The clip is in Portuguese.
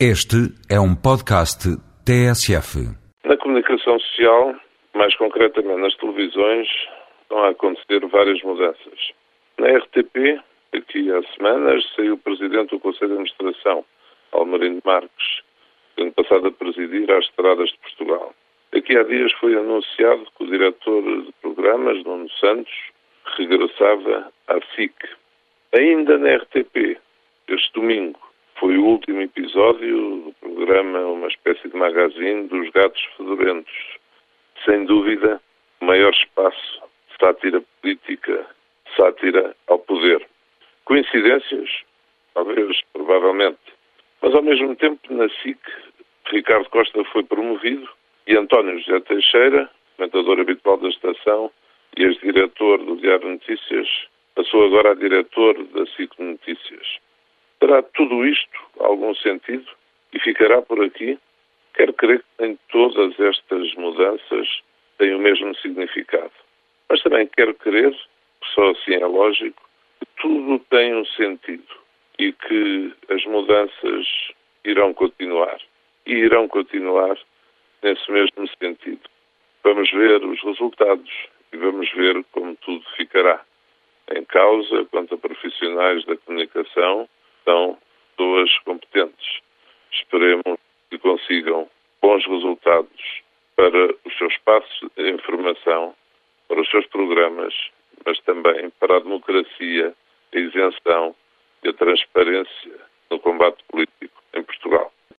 Este é um podcast TSF. Na comunicação social, mais concretamente nas televisões, estão a acontecer várias mudanças. Na RTP, aqui há semanas, saiu o presidente do Conselho de Administração, Almarino Marques, ano passado a presidir as estradas de Portugal. Aqui há dias foi anunciado que o diretor de programas, Nuno Santos, regressava à SIC. Ainda na RTP, este domingo, foi o último episódio do programa, uma espécie de magazine dos gatos fedorentos. Sem dúvida, maior espaço sátira política, sátira ao poder. Coincidências? Talvez, provavelmente. Mas, ao mesmo tempo, na SIC, Ricardo Costa foi promovido e António José Teixeira, comentador habitual da estação e ex-diretor do Diário Notícias, passou agora a diretor da SIC Notícias. Terá tudo isto algum sentido e ficará por aqui? Quero crer que nem todas estas mudanças têm o mesmo significado. Mas também quero crer, só assim é lógico, que tudo tem um sentido e que as mudanças irão continuar. E irão continuar nesse mesmo sentido. Vamos ver os resultados e vamos ver como tudo ficará. Em causa, quanto a profissionais da comunicação, são pessoas competentes. Esperemos que consigam bons resultados para os seus espaços de informação, para os seus programas, mas também para a democracia, a isenção e a transparência